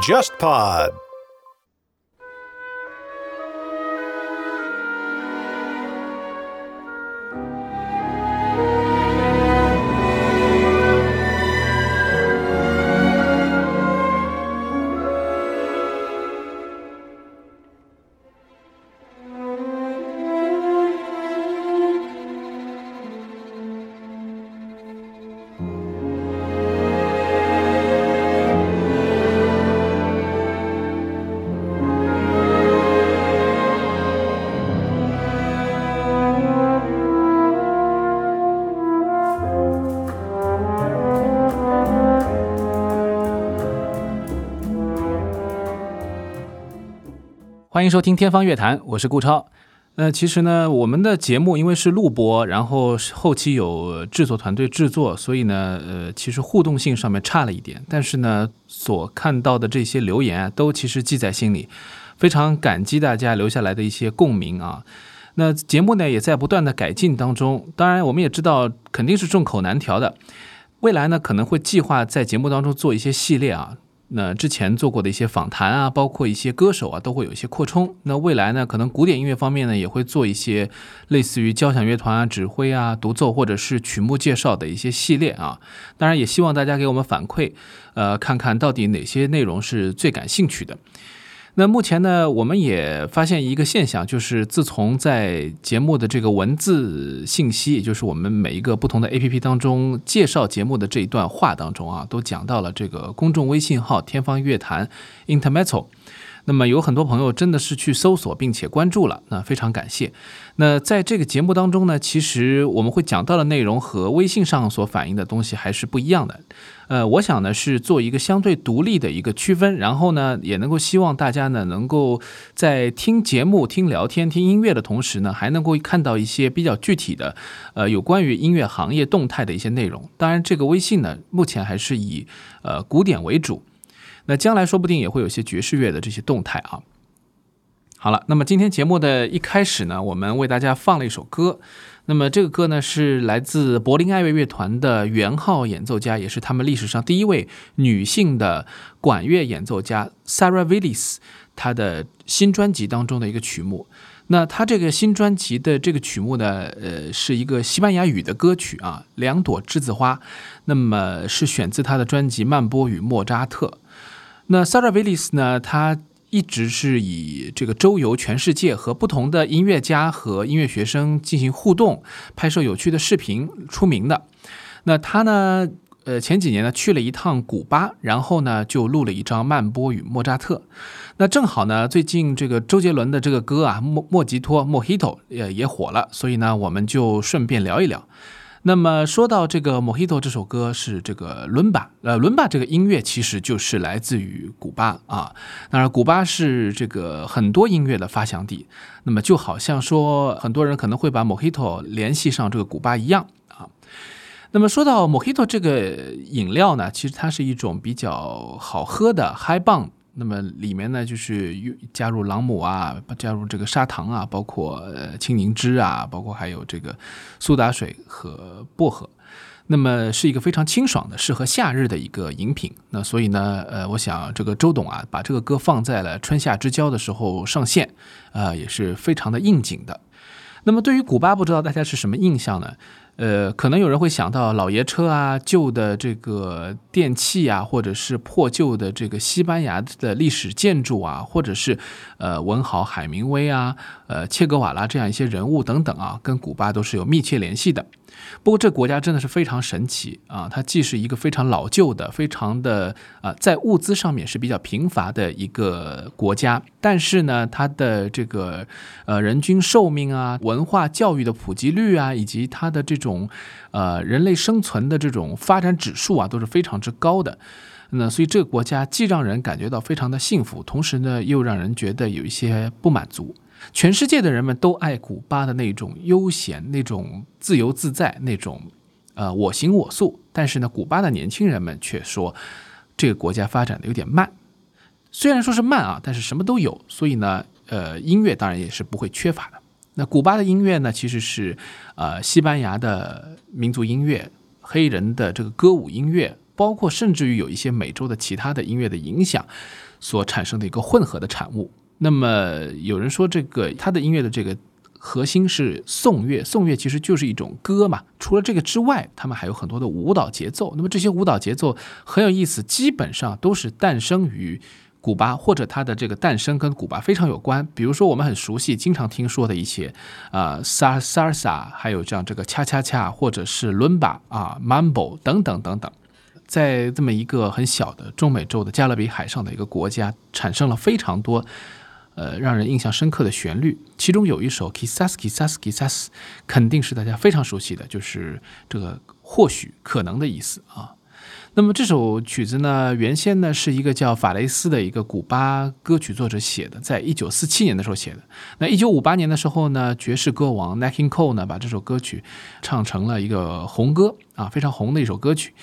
JustPod。欢迎收听《天方乐坛》，我是顾超。那其实呢，我们的节目因为是录播，然后后期有制作团队制作，所以呢，呃，其实互动性上面差了一点。但是呢，所看到的这些留言啊，都其实记在心里，非常感激大家留下来的一些共鸣啊。那节目呢，也在不断的改进当中。当然，我们也知道肯定是众口难调的。未来呢，可能会计划在节目当中做一些系列啊。那之前做过的一些访谈啊，包括一些歌手啊，都会有一些扩充。那未来呢，可能古典音乐方面呢，也会做一些类似于交响乐团啊、指挥啊、独奏或者是曲目介绍的一些系列啊。当然，也希望大家给我们反馈，呃，看看到底哪些内容是最感兴趣的。那目前呢，我们也发现一个现象，就是自从在节目的这个文字信息，也就是我们每一个不同的 A P P 当中介绍节目的这一段话当中啊，都讲到了这个公众微信号“天方乐坛 ”（Intermetal）。那么有很多朋友真的是去搜索并且关注了，那非常感谢。那在这个节目当中呢，其实我们会讲到的内容和微信上所反映的东西还是不一样的。呃，我想呢是做一个相对独立的一个区分，然后呢也能够希望大家呢能够在听节目、听聊天、听音乐的同时呢，还能够看到一些比较具体的，呃，有关于音乐行业动态的一些内容。当然，这个微信呢目前还是以呃古典为主。那将来说不定也会有些爵士乐的这些动态啊。好了，那么今天节目的一开始呢，我们为大家放了一首歌。那么这个歌呢是来自柏林爱乐乐团的圆号演奏家，也是他们历史上第一位女性的管乐演奏家 Sarah Willis，她的新专辑当中的一个曲目。那她这个新专辑的这个曲目呢，呃，是一个西班牙语的歌曲啊，《两朵栀子花》。那么是选自她的专辑《曼波与莫扎特》。那 Sarah Willis 呢？他一直是以这个周游全世界，和不同的音乐家和音乐学生进行互动，拍摄有趣的视频出名的。那他呢？呃，前几年呢去了一趟古巴，然后呢就录了一张《曼波与莫扎特》。那正好呢，最近这个周杰伦的这个歌啊，《莫莫吉托》（Mojito） 也也火了，所以呢，我们就顺便聊一聊。那么说到这个《Mojito》这首歌是这个伦巴，呃，伦巴这个音乐其实就是来自于古巴啊。当然，古巴是这个很多音乐的发祥地。那么就好像说，很多人可能会把《Mojito》联系上这个古巴一样啊。那么说到《Mojito》这个饮料呢，其实它是一种比较好喝的 High 棒。那么里面呢，就是加入朗姆啊，加入这个砂糖啊，包括呃青柠汁啊，包括还有这个苏打水和薄荷。那么是一个非常清爽的，适合夏日的一个饮品。那所以呢，呃，我想这个周董啊，把这个歌放在了春夏之交的时候上线，啊，也是非常的应景的。那么对于古巴，不知道大家是什么印象呢？呃，可能有人会想到老爷车啊，旧的这个电器啊，或者是破旧的这个西班牙的历史建筑啊，或者是呃文豪海明威啊，呃切格瓦拉这样一些人物等等啊，跟古巴都是有密切联系的。不过这国家真的是非常神奇啊！它既是一个非常老旧的、非常的啊，在物资上面是比较贫乏的一个国家，但是呢，它的这个呃人均寿命啊、文化教育的普及率啊，以及它的这种呃人类生存的这种发展指数啊，都是非常之高的。那所以这个国家既让人感觉到非常的幸福，同时呢，又让人觉得有一些不满足。全世界的人们都爱古巴的那种悠闲、那种自由自在、那种呃我行我素。但是呢，古巴的年轻人们却说这个国家发展的有点慢。虽然说是慢啊，但是什么都有。所以呢，呃，音乐当然也是不会缺乏的。那古巴的音乐呢，其实是呃西班牙的民族音乐、黑人的这个歌舞音乐包括甚至于有一些美洲的其他的音乐的影响所产生的一个混合的产物。那么有人说，这个他的音乐的这个核心是颂乐，颂乐其实就是一种歌嘛。除了这个之外，他们还有很多的舞蹈节奏。那么这些舞蹈节奏很有意思，基本上都是诞生于。古巴或者它的这个诞生跟古巴非常有关，比如说我们很熟悉、经常听说的一些，啊萨萨萨，还有这样这个恰恰恰，或者是伦巴啊、mambo 等等等等，在这么一个很小的中美洲的加勒比海上的一个国家，产生了非常多，呃，让人印象深刻的旋律。其中有一首 Kisas Kisas Kisas，肯定是大家非常熟悉的，就是这个或许可能的意思啊。那么这首曲子呢，原先呢是一个叫法雷斯的一个古巴歌曲作者写的，在一九四七年的时候写的。那一九五八年的时候呢，爵士歌王 Nat King Cole 呢把这首歌曲唱成了一个红歌啊，非常红的一首歌曲。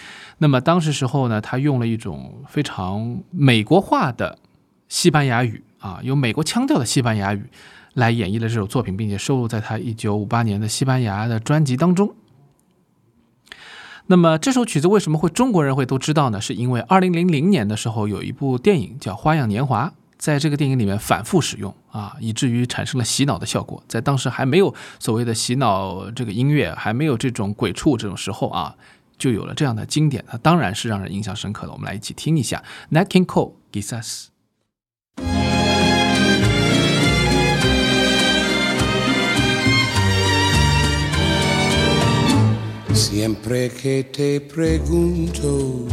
那么当时时候呢，他用了一种非常美国化的西班牙语啊，有美国腔调的西班牙语来演绎了这首作品，并且收录在他一九五八年的西班牙的专辑当中。那么这首曲子为什么会中国人会都知道呢？是因为二零零零年的时候有一部电影叫《花样年华》，在这个电影里面反复使用啊，以至于产生了洗脑的效果。在当时还没有所谓的洗脑这个音乐，还没有这种鬼畜这种时候啊，就有了这样的经典，那当然是让人印象深刻的。我们来一起听一下《Nat King Cole Gisas》。Siempre que te pregunto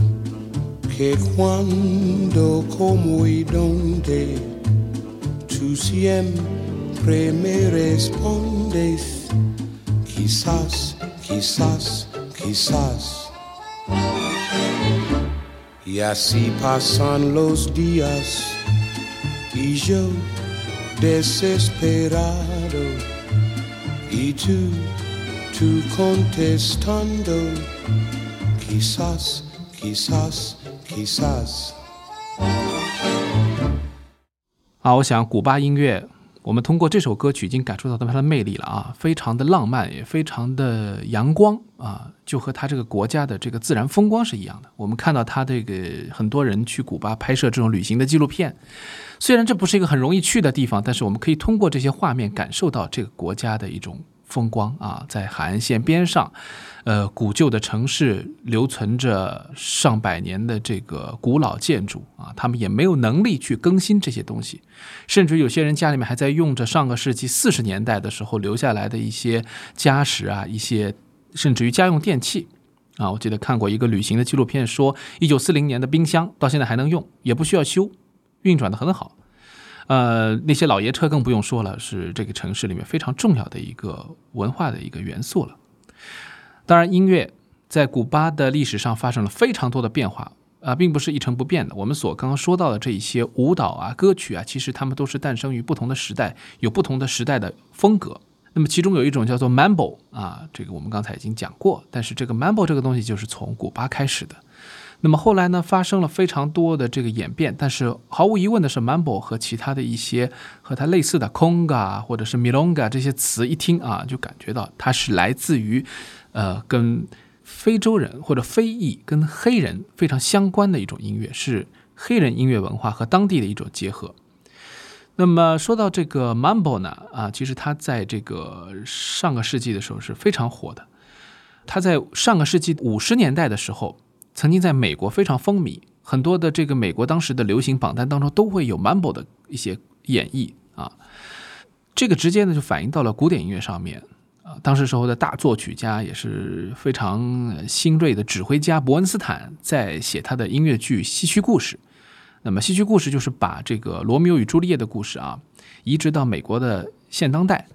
que cuando, cómo y dónde, tú siempre me respondes, quizás, quizás, quizás. Y así pasan los días y yo desesperado y tú tu contestando, quizás, quizás, quizás。啊，我想古巴音乐， 我们通过这首歌曲已经感受到它的魅力了啊，非常的浪漫，也非常的阳光啊，就和它这个国家的这个自然风光是一样的。我们看到它这个很多人去古巴拍摄这种旅行的纪录片，虽然这不是一个很容易去的地方，但是我们可以通过这些画面感受到这个国家的一种。风光啊，在海岸线边上，呃，古旧的城市留存着上百年的这个古老建筑啊，他们也没有能力去更新这些东西，甚至有些人家里面还在用着上个世纪四十年代的时候留下来的一些家什啊，一些甚至于家用电器啊。我记得看过一个旅行的纪录片，说一九四零年的冰箱到现在还能用，也不需要修，运转的很好。呃，那些老爷车更不用说了，是这个城市里面非常重要的一个文化的一个元素了。当然，音乐在古巴的历史上发生了非常多的变化啊，并不是一成不变的。我们所刚刚说到的这一些舞蹈啊、歌曲啊，其实它们都是诞生于不同的时代，有不同的时代的风格。那么其中有一种叫做 Mambo 啊，这个我们刚才已经讲过，但是这个 Mambo 这个东西就是从古巴开始的。那么后来呢，发生了非常多的这个演变，但是毫无疑问的是，mambo 和其他的一些和它类似的 conga 或者是 milonga 这些词一听啊，就感觉到它是来自于，呃，跟非洲人或者非裔跟黑人非常相关的一种音乐，是黑人音乐文化和当地的一种结合。那么说到这个 mambo 呢，啊，其实它在这个上个世纪的时候是非常火的，它在上个世纪五十年代的时候。曾经在美国非常风靡，很多的这个美国当时的流行榜单当中都会有 Mambo 的一些演绎啊，这个直接呢就反映到了古典音乐上面啊。当时时候的大作曲家也是非常新锐的指挥家伯恩斯坦在写他的音乐剧《西区故事》，那么《西区故事》就是把这个罗密欧与朱丽叶的故事啊移植到美国的现当代，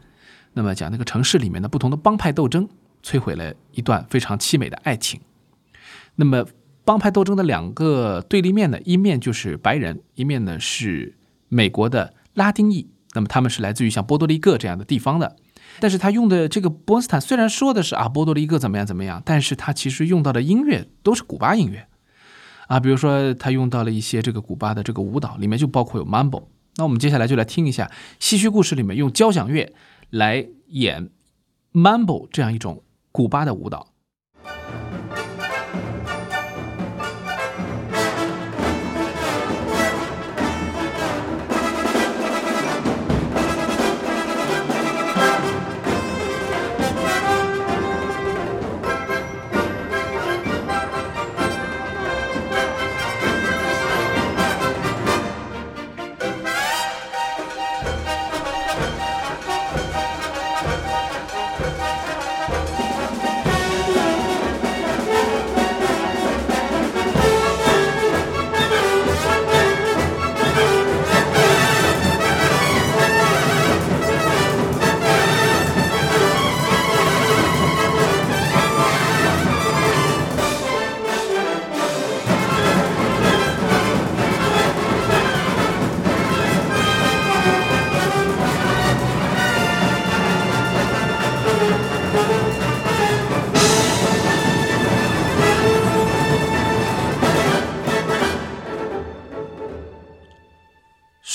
那么讲那个城市里面的不同的帮派斗争，摧毁了一段非常凄美的爱情。那么，帮派斗争的两个对立面呢，一面就是白人，一面呢是美国的拉丁裔。那么他们是来自于像波多黎各这样的地方的。但是他用的这个波恩斯坦虽然说的是啊波多黎各怎么样怎么样，但是他其实用到的音乐都是古巴音乐啊，比如说他用到了一些这个古巴的这个舞蹈，里面就包括有 Mambo。那我们接下来就来听一下《西区故事》里面用交响乐来演 Mambo 这样一种古巴的舞蹈。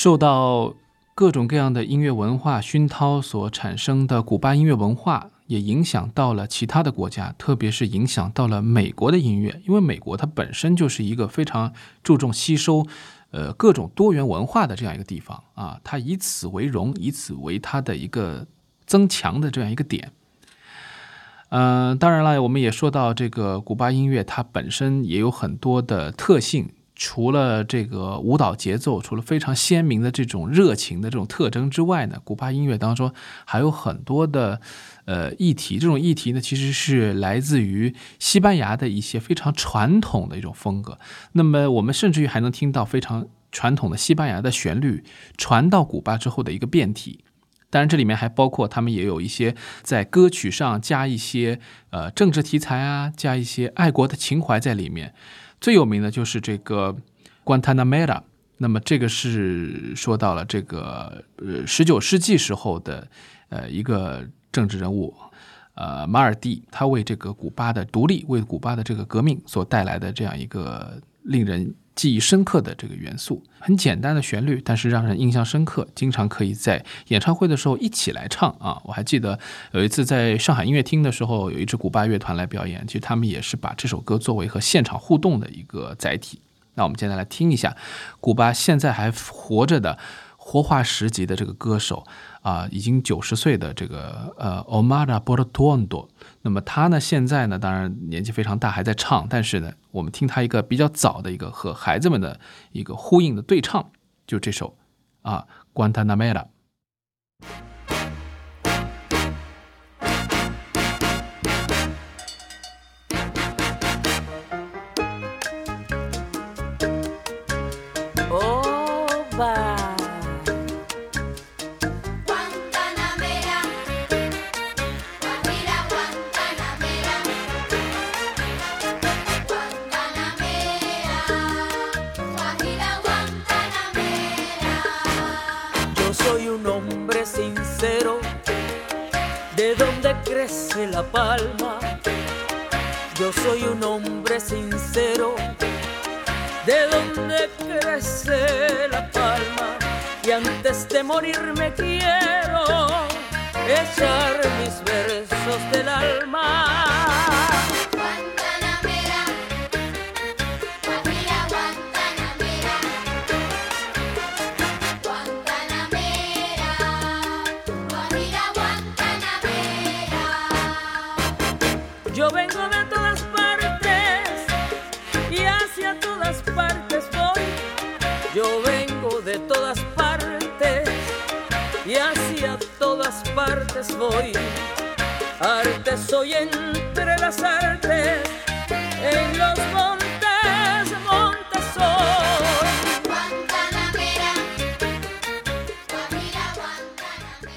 受到各种各样的音乐文化熏陶所产生的古巴音乐文化，也影响到了其他的国家，特别是影响到了美国的音乐，因为美国它本身就是一个非常注重吸收。呃，各种多元文化的这样一个地方啊，它以此为荣，以此为它的一个增强的这样一个点。嗯，当然了，我们也说到这个古巴音乐，它本身也有很多的特性，除了这个舞蹈节奏，除了非常鲜明的这种热情的这种特征之外呢，古巴音乐当中还有很多的。呃，议题这种议题呢，其实是来自于西班牙的一些非常传统的一种风格。那么，我们甚至于还能听到非常传统的西班牙的旋律传到古巴之后的一个变体。当然，这里面还包括他们也有一些在歌曲上加一些呃政治题材啊，加一些爱国的情怀在里面。最有名的就是这个 Guantanamera。那么，这个是说到了这个呃十九世纪时候的呃一个。政治人物，呃，马尔蒂，他为这个古巴的独立，为古巴的这个革命所带来的这样一个令人记忆深刻的这个元素，很简单的旋律，但是让人印象深刻，经常可以在演唱会的时候一起来唱啊！我还记得有一次在上海音乐厅的时候，有一支古巴乐团来表演，其实他们也是把这首歌作为和现场互动的一个载体。那我们现在来听一下古巴现在还活着的活化石级的这个歌手。啊，已经九十岁的这个呃，Omar Portuondo，那么他呢，现在呢，当然年纪非常大，还在唱，但是呢，我们听他一个比较早的一个和孩子们的一个呼应的对唱，就这首啊，Guantanamera。morirme quiero. Voy. Arte soy entre las artes, en los montes, montes soy. Guantanamera, Guajira, Guantanamera。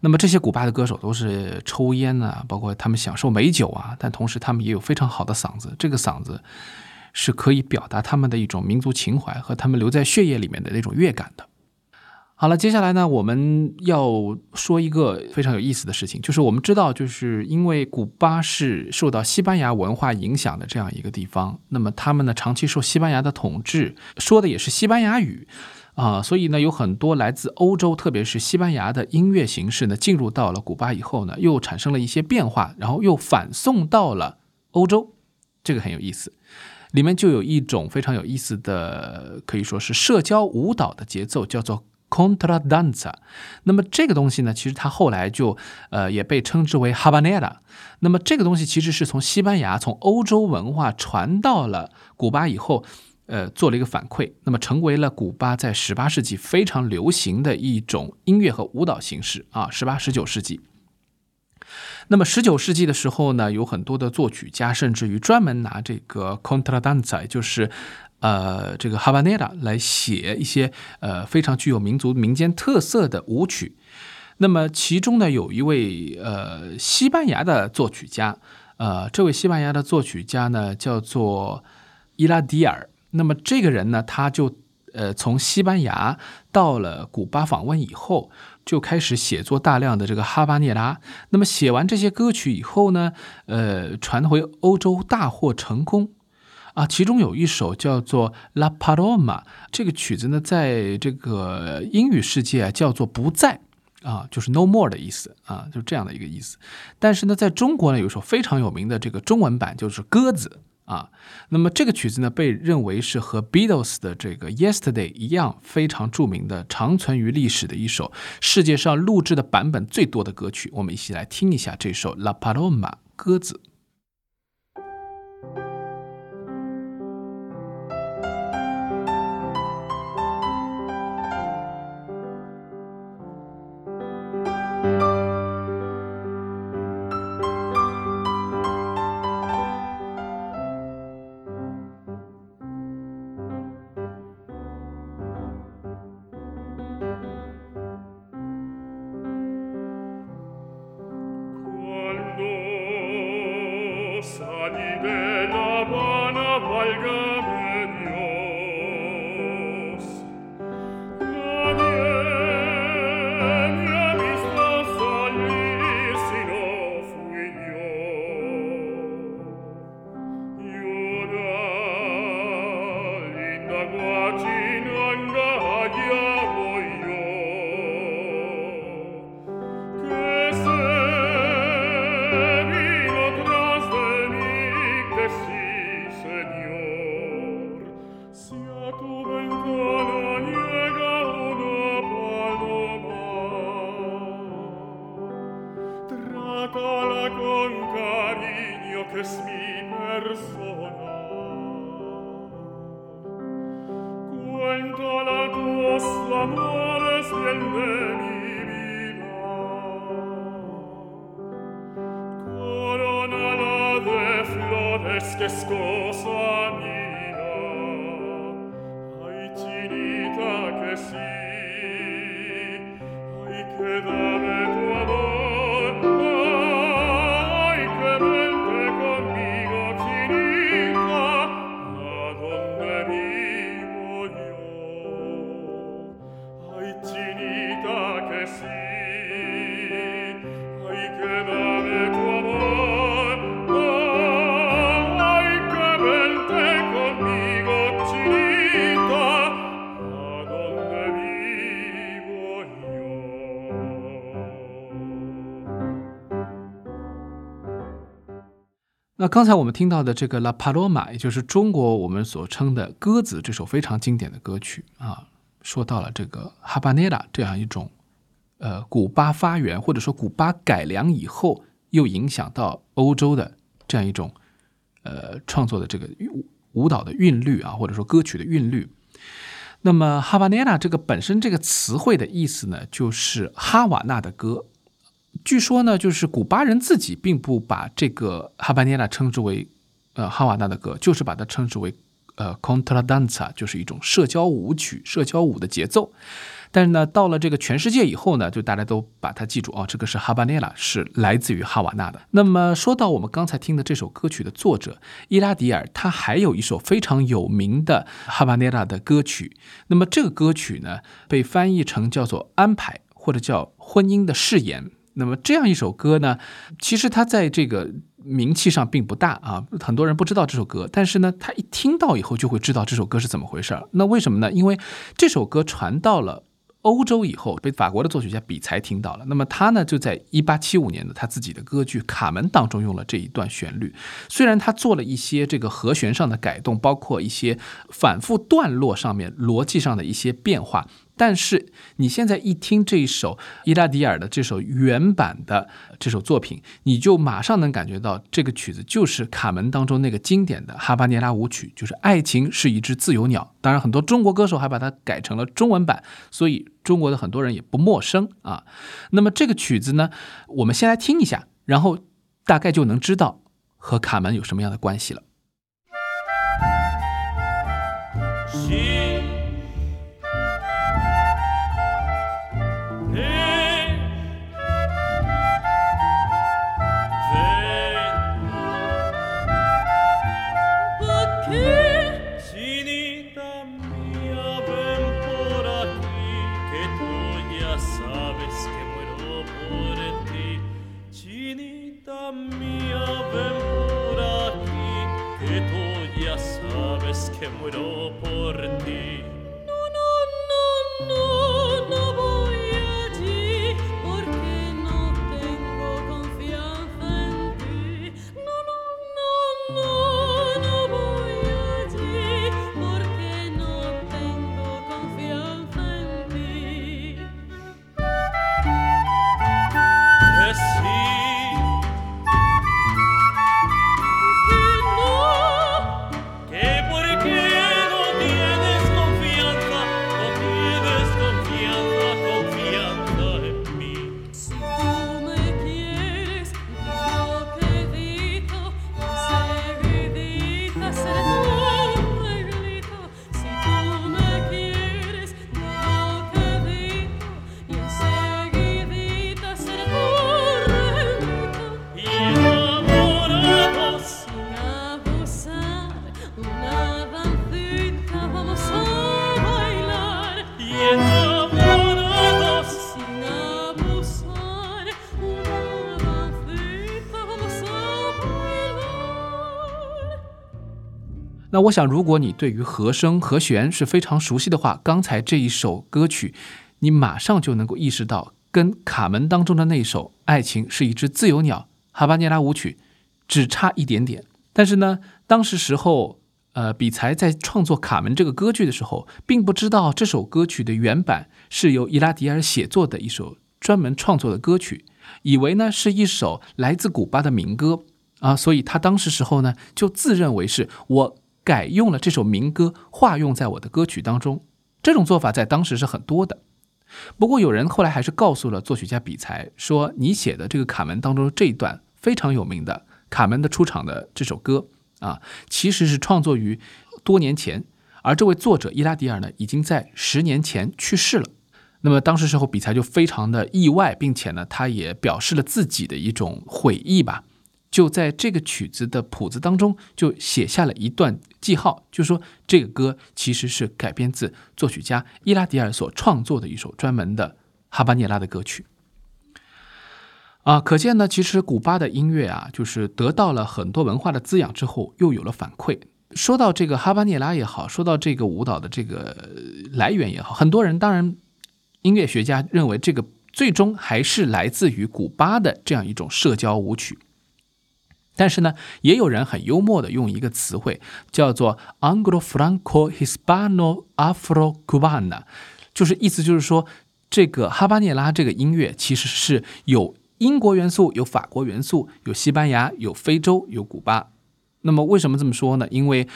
那么这些古巴的歌手都是抽烟啊，包括他们享受美酒啊，但同时他们也有非常好的嗓子，这个嗓子是可以表达他们的一种民族情怀和他们留在血液里面的那种乐感的。好了，接下来呢，我们要说一个非常有意思的事情，就是我们知道，就是因为古巴是受到西班牙文化影响的这样一个地方，那么他们呢长期受西班牙的统治，说的也是西班牙语啊，所以呢有很多来自欧洲，特别是西班牙的音乐形式呢进入到了古巴以后呢，又产生了一些变化，然后又反送到了欧洲，这个很有意思，里面就有一种非常有意思的，可以说是社交舞蹈的节奏，叫做。Contradanza，那么这个东西呢，其实它后来就呃也被称之为 Habanera。那么这个东西其实是从西班牙、从欧洲文化传到了古巴以后，呃做了一个反馈，那么成为了古巴在十八世纪非常流行的一种音乐和舞蹈形式啊。十八、十九世纪，那么十九世纪的时候呢，有很多的作曲家甚至于专门拿这个 Contradanza，就是。呃，这个哈巴内拉来写一些呃非常具有民族民间特色的舞曲。那么其中呢，有一位呃西班牙的作曲家，呃，这位西班牙的作曲家呢叫做伊拉迪尔。那么这个人呢，他就呃从西班牙到了古巴访问以后，就开始写作大量的这个哈巴涅拉。那么写完这些歌曲以后呢，呃，传回欧洲大获成功。啊，其中有一首叫做《La Paloma》，这个曲子呢，在这个英语世界啊叫做“不在”，啊，就是 “no more” 的意思啊，就这样的一个意思。但是呢，在中国呢，有一首非常有名的这个中文版，就是《鸽子》啊。那么这个曲子呢，被认为是和 Beatles 的这个《Yesterday》一样非常著名的、长存于历史的一首世界上录制的版本最多的歌曲。我们一起来听一下这首《La Paloma》鸽子。aves che mi 那刚才我们听到的这个《La Paloma》，也就是中国我们所称的《鸽子》这首非常经典的歌曲啊，说到了这个哈巴内拉这样一种呃古巴发源或者说古巴改良以后又影响到欧洲的这样一种呃创作的这个舞舞蹈的韵律啊，或者说歌曲的韵律。那么哈巴内拉这个本身这个词汇的意思呢，就是哈瓦那的歌。据说呢，就是古巴人自己并不把这个哈巴涅拉称之为呃哈瓦那的歌，就是把它称之为呃 contradanza，就是一种社交舞曲、社交舞的节奏。但是呢，到了这个全世界以后呢，就大家都把它记住哦，这个是哈巴涅拉，是来自于哈瓦那的。那么说到我们刚才听的这首歌曲的作者伊拉迪尔，他还有一首非常有名的哈巴涅拉的歌曲。那么这个歌曲呢，被翻译成叫做安排或者叫婚姻的誓言。那么这样一首歌呢，其实它在这个名气上并不大啊，很多人不知道这首歌，但是呢，他一听到以后就会知道这首歌是怎么回事儿。那为什么呢？因为这首歌传到了。欧洲以后被法国的作曲家比才听到了，那么他呢就在一八七五年的他自己的歌剧《卡门》当中用了这一段旋律。虽然他做了一些这个和弦上的改动，包括一些反复段落上面逻辑上的一些变化，但是你现在一听这一首伊拉迪尔的这首原版的这首作品，你就马上能感觉到这个曲子就是《卡门》当中那个经典的哈巴涅拉舞曲，就是爱情是一只自由鸟。当然，很多中国歌手还把它改成了中文版，所以中国的很多人也不陌生啊。那么这个曲子呢，我们先来听一下，然后大概就能知道和卡门有什么样的关系了。我想，如果你对于和声和弦是非常熟悉的话，刚才这一首歌曲，你马上就能够意识到，跟卡门当中的那首《爱情是一只自由鸟》哈巴涅拉舞曲只差一点点。但是呢，当时时候，呃，比才在创作《卡门》这个歌剧的时候，并不知道这首歌曲的原版是由伊拉迪尔写作的一首专门创作的歌曲，以为呢是一首来自古巴的民歌啊，所以他当时时候呢就自认为是我改用了这首民歌，化用在我的歌曲当中。这种做法在当时是很多的。不过有人后来还是告诉了作曲家比才说：“你写的这个《卡门》当中这一段非常有名的《卡门》的出场的这首歌啊，其实是创作于多年前，而这位作者伊拉迪尔呢，已经在十年前去世了。那么当时时候，比才就非常的意外，并且呢，他也表示了自己的一种悔意吧。就在这个曲子的谱子当中，就写下了一段记号，就说这个歌其实是改编自作曲家伊拉迪尔所创作的一首专门的哈巴涅拉的歌曲。啊，可见呢，其实古巴的音乐啊，就是得到了很多文化的滋养之后，又有了反馈。说到这个哈巴涅拉也好，说到这个舞蹈的这个来源也好，很多人当然音乐学家认为这个最终还是来自于古巴的这样一种社交舞曲。但是呢，也有人很幽默的用一个词汇叫做 Anglo Franco Hispano Afro Cubana，就是意思就是说，这个哈巴涅拉这个音乐其实是有英国元素、有法国元素、有西班牙、有非洲、有古巴。那么为什么这么说呢？因为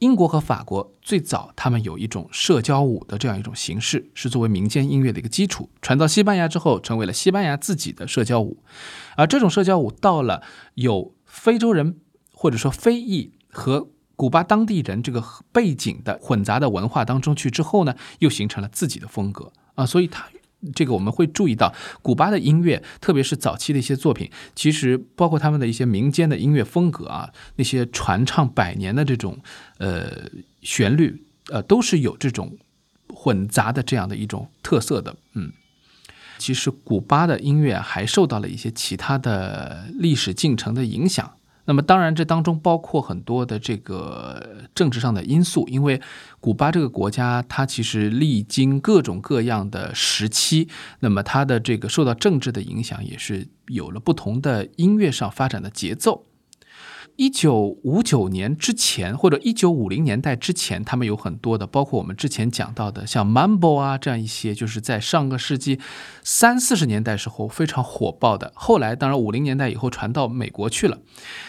英国和法国最早他们有一种社交舞的这样一种形式，是作为民间音乐的一个基础，传到西班牙之后，成为了西班牙自己的社交舞。而这种社交舞到了有非洲人或者说非裔和古巴当地人这个背景的混杂的文化当中去之后呢，又形成了自己的风格啊，所以它。这个我们会注意到，古巴的音乐，特别是早期的一些作品，其实包括他们的一些民间的音乐风格啊，那些传唱百年的这种呃旋律，呃，都是有这种混杂的这样的一种特色的。嗯，其实古巴的音乐还受到了一些其他的历史进程的影响。那么当然，这当中包括很多的这个政治上的因素，因为古巴这个国家，它其实历经各种各样的时期，那么它的这个受到政治的影响，也是有了不同的音乐上发展的节奏。一九五九年之前，或者一九五零年代之前，他们有很多的，包括我们之前讲到的，像 Mambo 啊这样一些，就是在上个世纪三四十年代时候非常火爆的。后来，当然五零年代以后传到美国去了。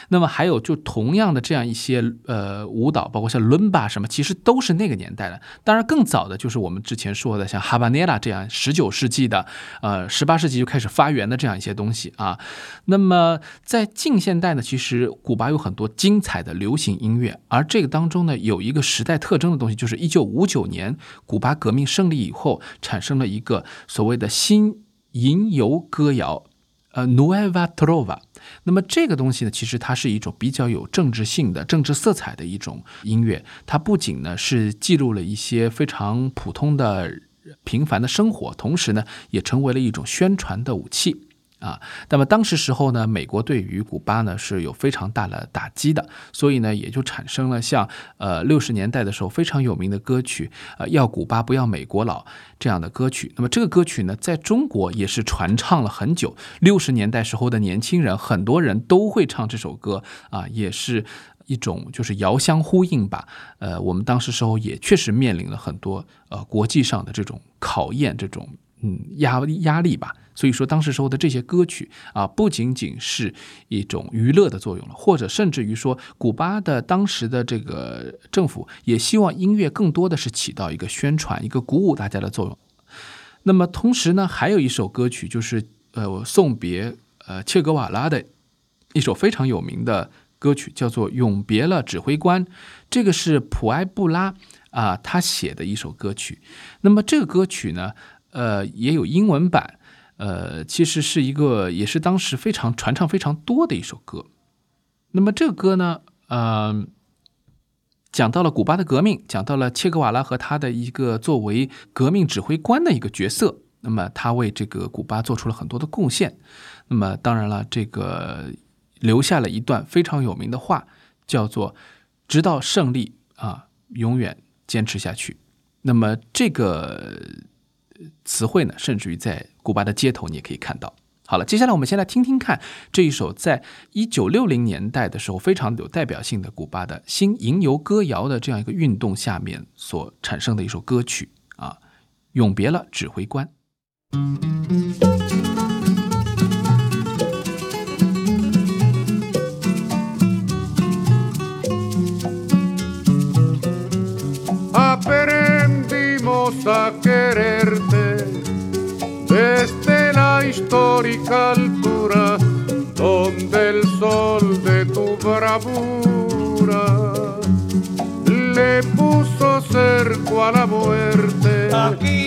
那么还有就同样的这样一些呃舞蹈，包括像伦巴什么，其实都是那个年代的。当然更早的就是我们之前说的像哈巴涅拉这样十九世纪的，呃十八世纪就开始发源的这样一些东西啊。那么在近现代呢，其实古巴有很多精彩的流行音乐，而这个当中呢有一个时代特征的东西，就是一九五九年古巴革命胜利以后，产生了一个所谓的新吟游歌谣，呃 Nueva Trova。那么这个东西呢，其实它是一种比较有政治性的、政治色彩的一种音乐。它不仅呢是记录了一些非常普通的、平凡的生活，同时呢也成为了一种宣传的武器啊，那么当时时候呢，美国对于古巴呢是有非常大的打击的，所以呢也就产生了像呃六十年代的时候非常有名的歌曲，呃要古巴不要美国佬这样的歌曲。那么这个歌曲呢，在中国也是传唱了很久，六十年代时候的年轻人很多人都会唱这首歌啊，也是。一种就是遥相呼应吧，呃，我们当时时候也确实面临了很多呃国际上的这种考验，这种嗯压压力吧。所以说，当时时候的这些歌曲啊，不仅仅是一种娱乐的作用了，或者甚至于说，古巴的当时的这个政府也希望音乐更多的是起到一个宣传、一个鼓舞大家的作用。那么同时呢，还有一首歌曲就是呃送别呃切格瓦拉的一首非常有名的歌曲，叫做《永别了指挥官》，这个是普埃布拉啊他写的一首歌曲。那么这个歌曲呢，呃也有英文版。呃，其实是一个也是当时非常传唱非常多的一首歌。那么这个歌呢，呃，讲到了古巴的革命，讲到了切格瓦拉和他的一个作为革命指挥官的一个角色。那么他为这个古巴做出了很多的贡献。那么当然了，这个留下了一段非常有名的话，叫做“直到胜利啊，永远坚持下去”。那么这个。词汇呢，甚至于在古巴的街头你也可以看到。好了，接下来我们先来听听看这一首在一九六零年代的时候非常有代表性的古巴的新吟游歌谣的这样一个运动下面所产生的一首歌曲啊，永别了指挥官。Histórica altura donde el sol de tu bravura le puso cerco a la muerte. Aquí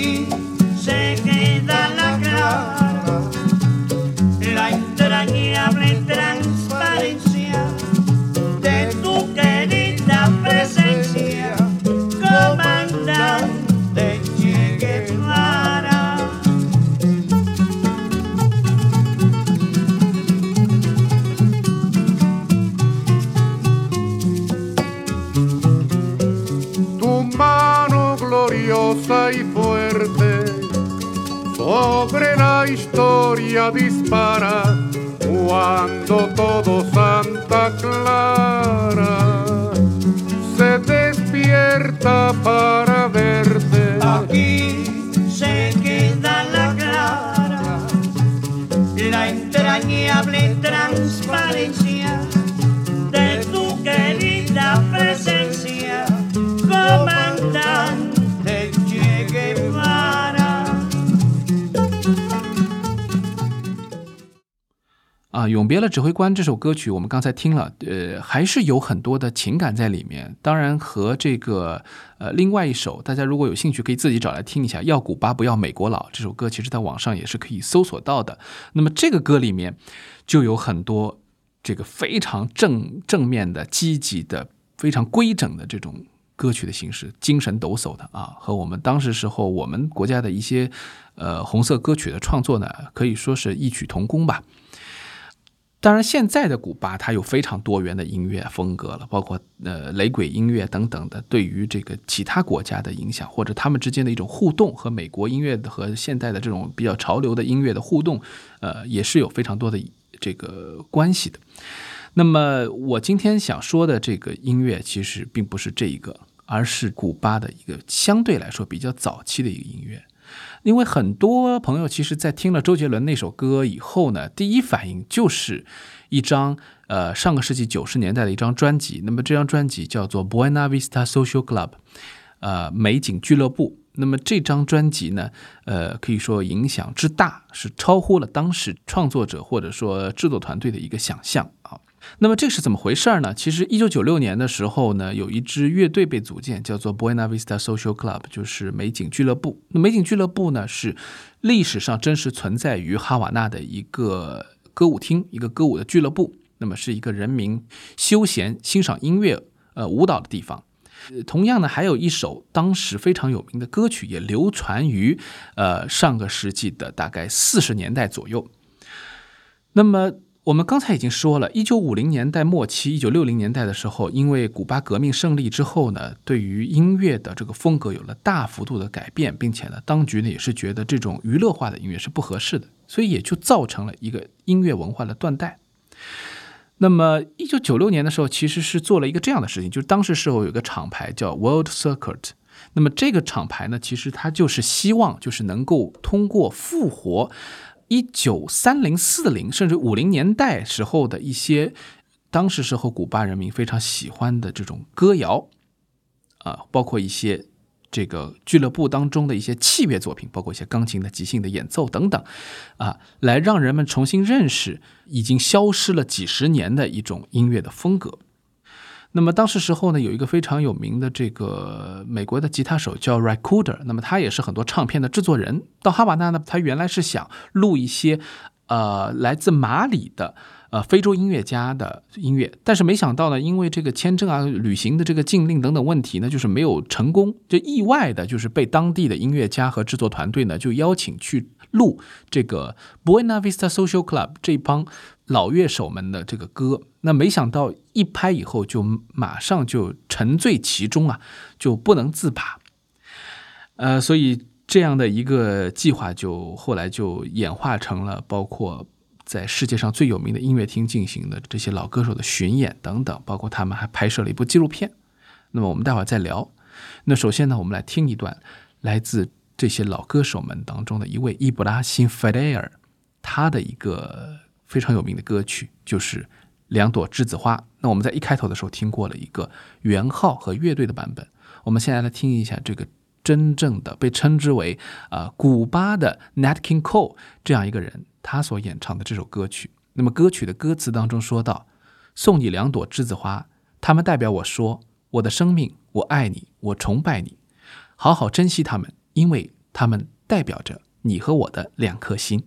dispara cuando todo Santa 永别了指挥官这首歌曲，我们刚才听了，呃，还是有很多的情感在里面。当然，和这个呃另外一首，大家如果有兴趣，可以自己找来听一下，《要古巴不要美国佬》这首歌，其实在网上也是可以搜索到的。那么这个歌里面就有很多这个非常正正面的、积极的、非常规整的这种歌曲的形式，精神抖擞的啊，和我们当时时候我们国家的一些呃红色歌曲的创作呢，可以说是异曲同工吧。当然，现在的古巴它有非常多元的音乐风格了，包括呃雷鬼音乐等等的，对于这个其他国家的影响，或者他们之间的一种互动，和美国音乐的和现代的这种比较潮流的音乐的互动，呃，也是有非常多的这个关系的。那么我今天想说的这个音乐，其实并不是这一个，而是古巴的一个相对来说比较早期的一个音乐。因为很多朋友其实，在听了周杰伦那首歌以后呢，第一反应就是一张呃上个世纪九十年代的一张专辑。那么这张专辑叫做《Buena Vista Social Club》，呃，美景俱乐部。那么这张专辑呢，呃，可以说影响之大，是超乎了当时创作者或者说制作团队的一个想象啊。那么这是怎么回事儿呢？其实一九九六年的时候呢，有一支乐队被组建，叫做 Buena Vista Social Club，就是美景俱乐部。那美景俱乐部呢，是历史上真实存在于哈瓦那的一个歌舞厅，一个歌舞的俱乐部。那么是一个人民休闲、欣赏音乐、呃舞蹈的地方。同样呢，还有一首当时非常有名的歌曲，也流传于呃上个世纪的大概四十年代左右。那么我们刚才已经说了，一九五零年代末期、一九六零年代的时候，因为古巴革命胜利之后呢，对于音乐的这个风格有了大幅度的改变，并且呢，当局呢也是觉得这种娱乐化的音乐是不合适的，所以也就造成了一个音乐文化的断代。那么，一九九六年的时候，其实是做了一个这样的事情，就是当时时候有个厂牌叫 World Circuit。那么这个厂牌呢，其实它就是希望就是能够通过复活一九三零、四零甚至五零年代时候的一些当时时候古巴人民非常喜欢的这种歌谣啊，包括一些这个俱乐部当中的一些器乐作品，包括一些钢琴的即兴的演奏等等，啊，来让人们重新认识已经消失了几十年的一种音乐的风格。那么当时时候呢，有一个非常有名的这个美国的吉他手叫 r e c o o d e r 那么他也是很多唱片的制作人。到哈瓦那呢，他原来是想录一些呃来自马里的呃非洲音乐家的音乐，但是没想到呢，因为这个签证啊、旅行的这个禁令等等问题呢，就是没有成功，就意外的就是被当地的音乐家和制作团队呢就邀请去录这个 Buena Vista Social Club 这帮老乐手们的这个歌。那没想到一拍以后就马上就沉醉其中啊，就不能自拔。呃，所以这样的一个计划就后来就演化成了包括在世界上最有名的音乐厅进行的这些老歌手的巡演等等，包括他们还拍摄了一部纪录片。那么我们待会儿再聊。那首先呢，我们来听一段来自这些老歌手们当中的一位伊布拉辛·费雷尔，他的一个非常有名的歌曲，就是《两朵栀子花》。那我们在一开头的时候听过了一个元号和乐队的版本，我们现在来听一下这个真正的被称之为啊、呃古巴的 Nat King Cole 这样一个人，他所演唱的这首歌曲。那么歌曲的歌词当中说到：“送你两朵栀子花，它们代表我说，我的生命，我爱你，我崇拜你，好好珍惜它们，因为它们代表着你和我的两颗心。”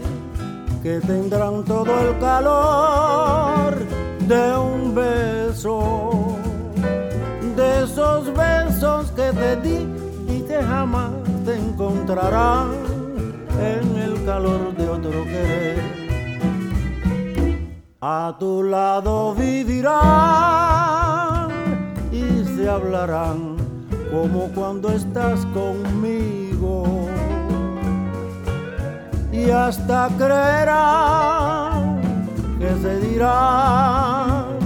que tendrán todo el calor de un beso, de esos besos que te di y que jamás te encontrarán en el calor de otro querer. A tu lado vivirán y se hablarán como cuando estás conmigo y hasta creerán que se dirán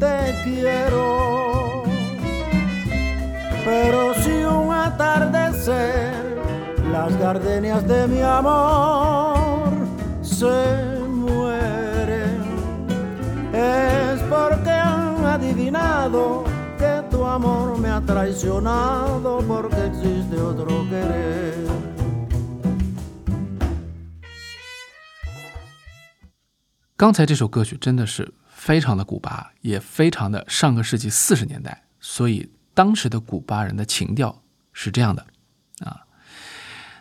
te quiero. Pero si un atardecer las gardenias de mi amor se mueren, es porque han adivinado que tu amor me ha traicionado porque existe otro querer. 刚才这首歌曲真的是非常的古巴，也非常的上个世纪四十年代，所以当时的古巴人的情调是这样的啊。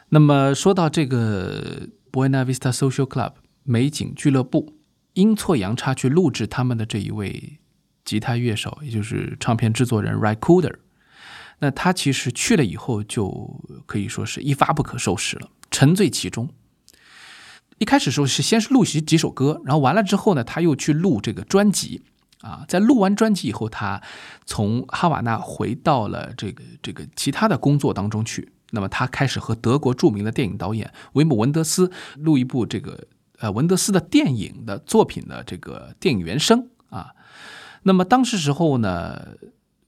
那么说到这个 Buena Vista Social Club 美景俱乐部，阴错阳差去录制他们的这一位吉他乐手，也就是唱片制作人 Rakuder，那他其实去了以后就可以说是一发不可收拾了，沉醉其中。一开始时候是先是录几几首歌，然后完了之后呢，他又去录这个专辑啊。在录完专辑以后，他从哈瓦那回到了这个这个其他的工作当中去。那么他开始和德国著名的电影导演维姆文德斯录一部这个呃文德斯的电影的作品的这个电影原声啊。那么当时时候呢，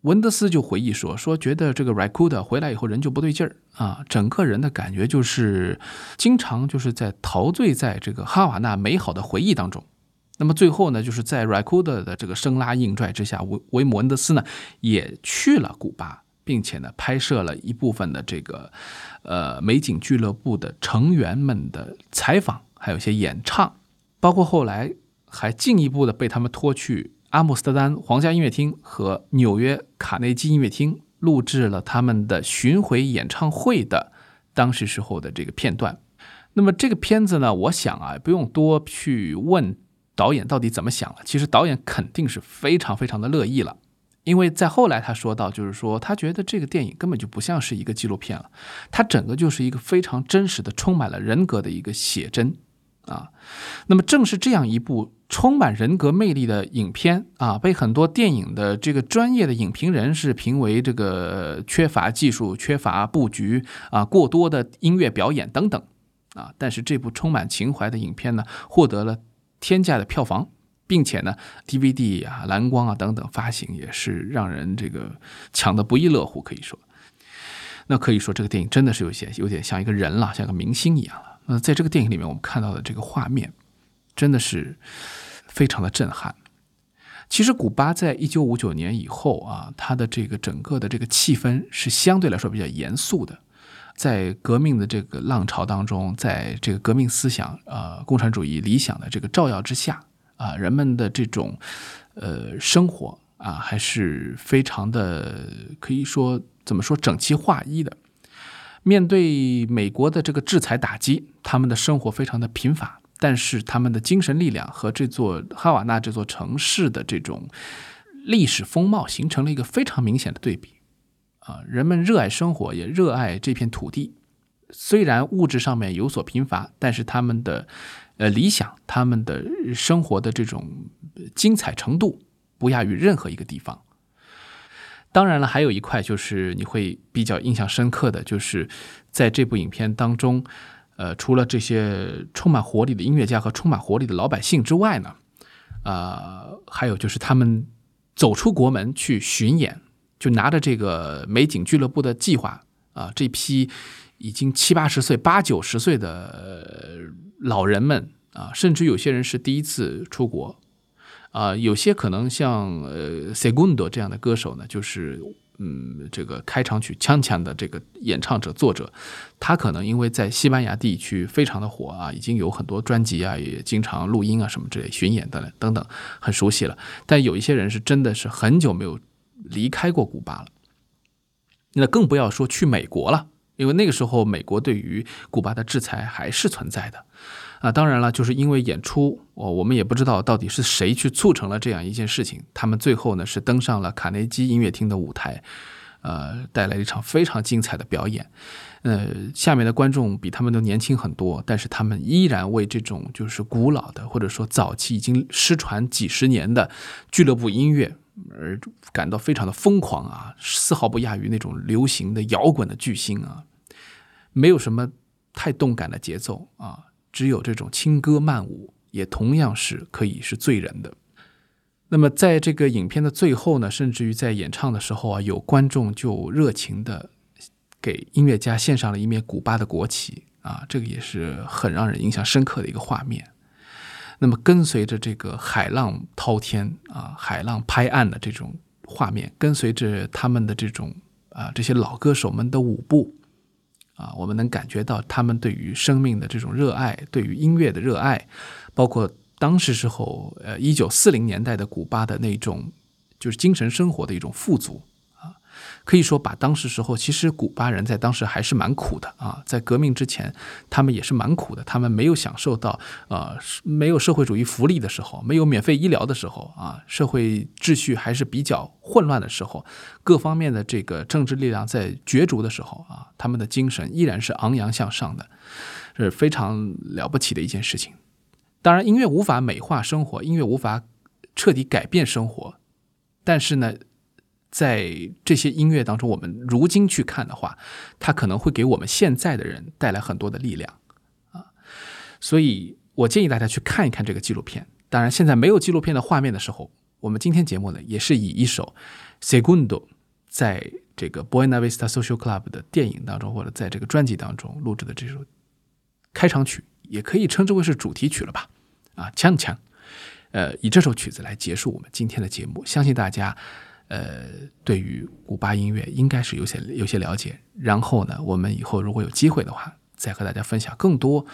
文德斯就回忆说，说觉得这个 Rakuda 回来以后人就不对劲儿啊，整个人的感觉就是经常就是在陶醉在这个哈瓦那美好的回忆当中。那么最后呢，就是在 Rakuda 的这个生拉硬拽之下，维维姆恩德斯呢也去了古巴，并且呢拍摄了一部分的这个呃美景俱乐部的成员们的采访，还有一些演唱，包括后来还进一步的被他们拖去阿姆斯特丹皇家音乐厅和纽约卡内基音乐厅录制了他们的巡回演唱会的当时时候的这个片段。那么这个片子呢，我想啊，不用多去问导演到底怎么想了。其实导演肯定是非常非常的乐意了，因为在后来他说到，就是说他觉得这个电影根本就不像是一个纪录片了，它整个就是一个非常真实的、充满了人格的一个写真啊。那么正是这样一部充满人格魅力的影片啊，被很多电影的这个专业的影评人是评为这个缺乏技术、缺乏布局啊、过多的音乐表演等等。啊，但是这部充满情怀的影片呢，获得了天价的票房，并且呢，DVD 啊、蓝光啊等等发行也是让人这个抢得不亦乐乎，可以说。那可以说这个电影真的是有些有点像一个人了，像个明星一样了。那在这个电影里面，我们看到的这个画面，真的是非常的震撼。其实古巴在一九五九年以后啊，它的这个整个的这个气氛是相对来说比较严肃的。在革命的这个浪潮当中，在这个革命思想、呃共产主义理想的这个照耀之下，啊，人们的这种呃生活啊，还是非常的可以说怎么说整齐划一的。面对美国的这个制裁打击，他们的生活非常的贫乏，但是他们的精神力量和这座哈瓦那这座城市的这种历史风貌形成了一个非常明显的对比。啊，人们热爱生活，也热爱这片土地。虽然物质上面有所贫乏，但是他们的呃理想，他们的生活的这种精彩程度，不亚于任何一个地方。当然了，还有一块就是你会比较印象深刻的就是在这部影片当中，呃，除了这些充满活力的音乐家和充满活力的老百姓之外呢，啊，还有就是他们走出国门去巡演。就拿着这个美景俱乐部的计划啊，这批已经七八十岁、八九十岁的老人们啊，甚至有些人是第一次出国啊，有些可能像呃 Segundo 这样的歌手呢，就是嗯这个开场曲《锵锵》的这个演唱者、作者，他可能因为在西班牙地区非常的火啊，已经有很多专辑啊，也经常录音啊什么之类巡演的等等，很熟悉了。但有一些人是真的是很久没有。离开过古巴了，那更不要说去美国了，因为那个时候美国对于古巴的制裁还是存在的。啊，当然了，就是因为演出，我我们也不知道到底是谁去促成了这样一件事情。他们最后呢是登上了卡内基音乐厅的舞台，呃，带来一场非常精彩的表演。呃，下面的观众比他们都年轻很多，但是他们依然为这种就是古老的或者说早期已经失传几十年的俱乐部音乐。而感到非常的疯狂啊，丝毫不亚于那种流行的摇滚的巨星啊，没有什么太动感的节奏啊，只有这种轻歌曼舞，也同样是可以是醉人的。那么在这个影片的最后呢，甚至于在演唱的时候啊，有观众就热情的给音乐家献上了一面古巴的国旗啊，这个也是很让人印象深刻的一个画面。那么，跟随着这个海浪滔天啊，海浪拍岸的这种画面，跟随着他们的这种啊，这些老歌手们的舞步啊，我们能感觉到他们对于生命的这种热爱，对于音乐的热爱，包括当时时候呃，一九四零年代的古巴的那种就是精神生活的一种富足。可以说，把当时时候，其实古巴人在当时还是蛮苦的啊，在革命之前，他们也是蛮苦的。他们没有享受到呃没有社会主义福利的时候，没有免费医疗的时候啊，社会秩序还是比较混乱的时候，各方面的这个政治力量在角逐的时候啊，他们的精神依然是昂扬向上的，是非常了不起的一件事情。当然，音乐无法美化生活，音乐无法彻底改变生活，但是呢。在这些音乐当中，我们如今去看的话，它可能会给我们现在的人带来很多的力量啊。所以我建议大家去看一看这个纪录片。当然，现在没有纪录片的画面的时候，我们今天节目呢，也是以一首 Segundo 在这个 Buena Vista Social Club 的电影当中，或者在这个专辑当中录制的这首开场曲，也可以称之为是主题曲了吧？啊，锵锵。呃，以这首曲子来结束我们今天的节目。相信大家，呃，对于古巴音乐应该是有些有些了解。然后呢，我们以后如果有机会的话，再和大家分享更多，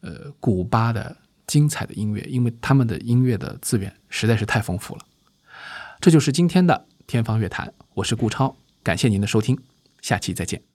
呃，古巴的精彩的音乐，因为他们的音乐的资源实在是太丰富了。这就是今天的天方乐坛，我是顾超，感谢您的收听，下期再见。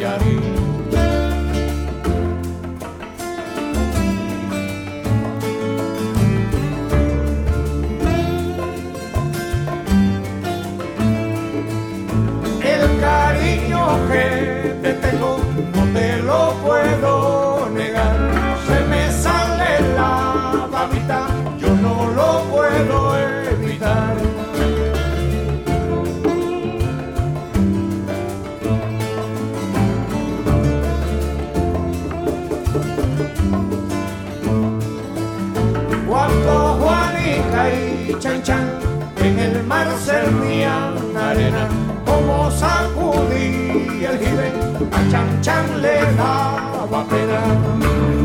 Señor. Como sacudí el jibe, a Chan Chan le daba pena.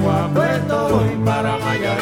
Llego a Puerto voy para Mayarí.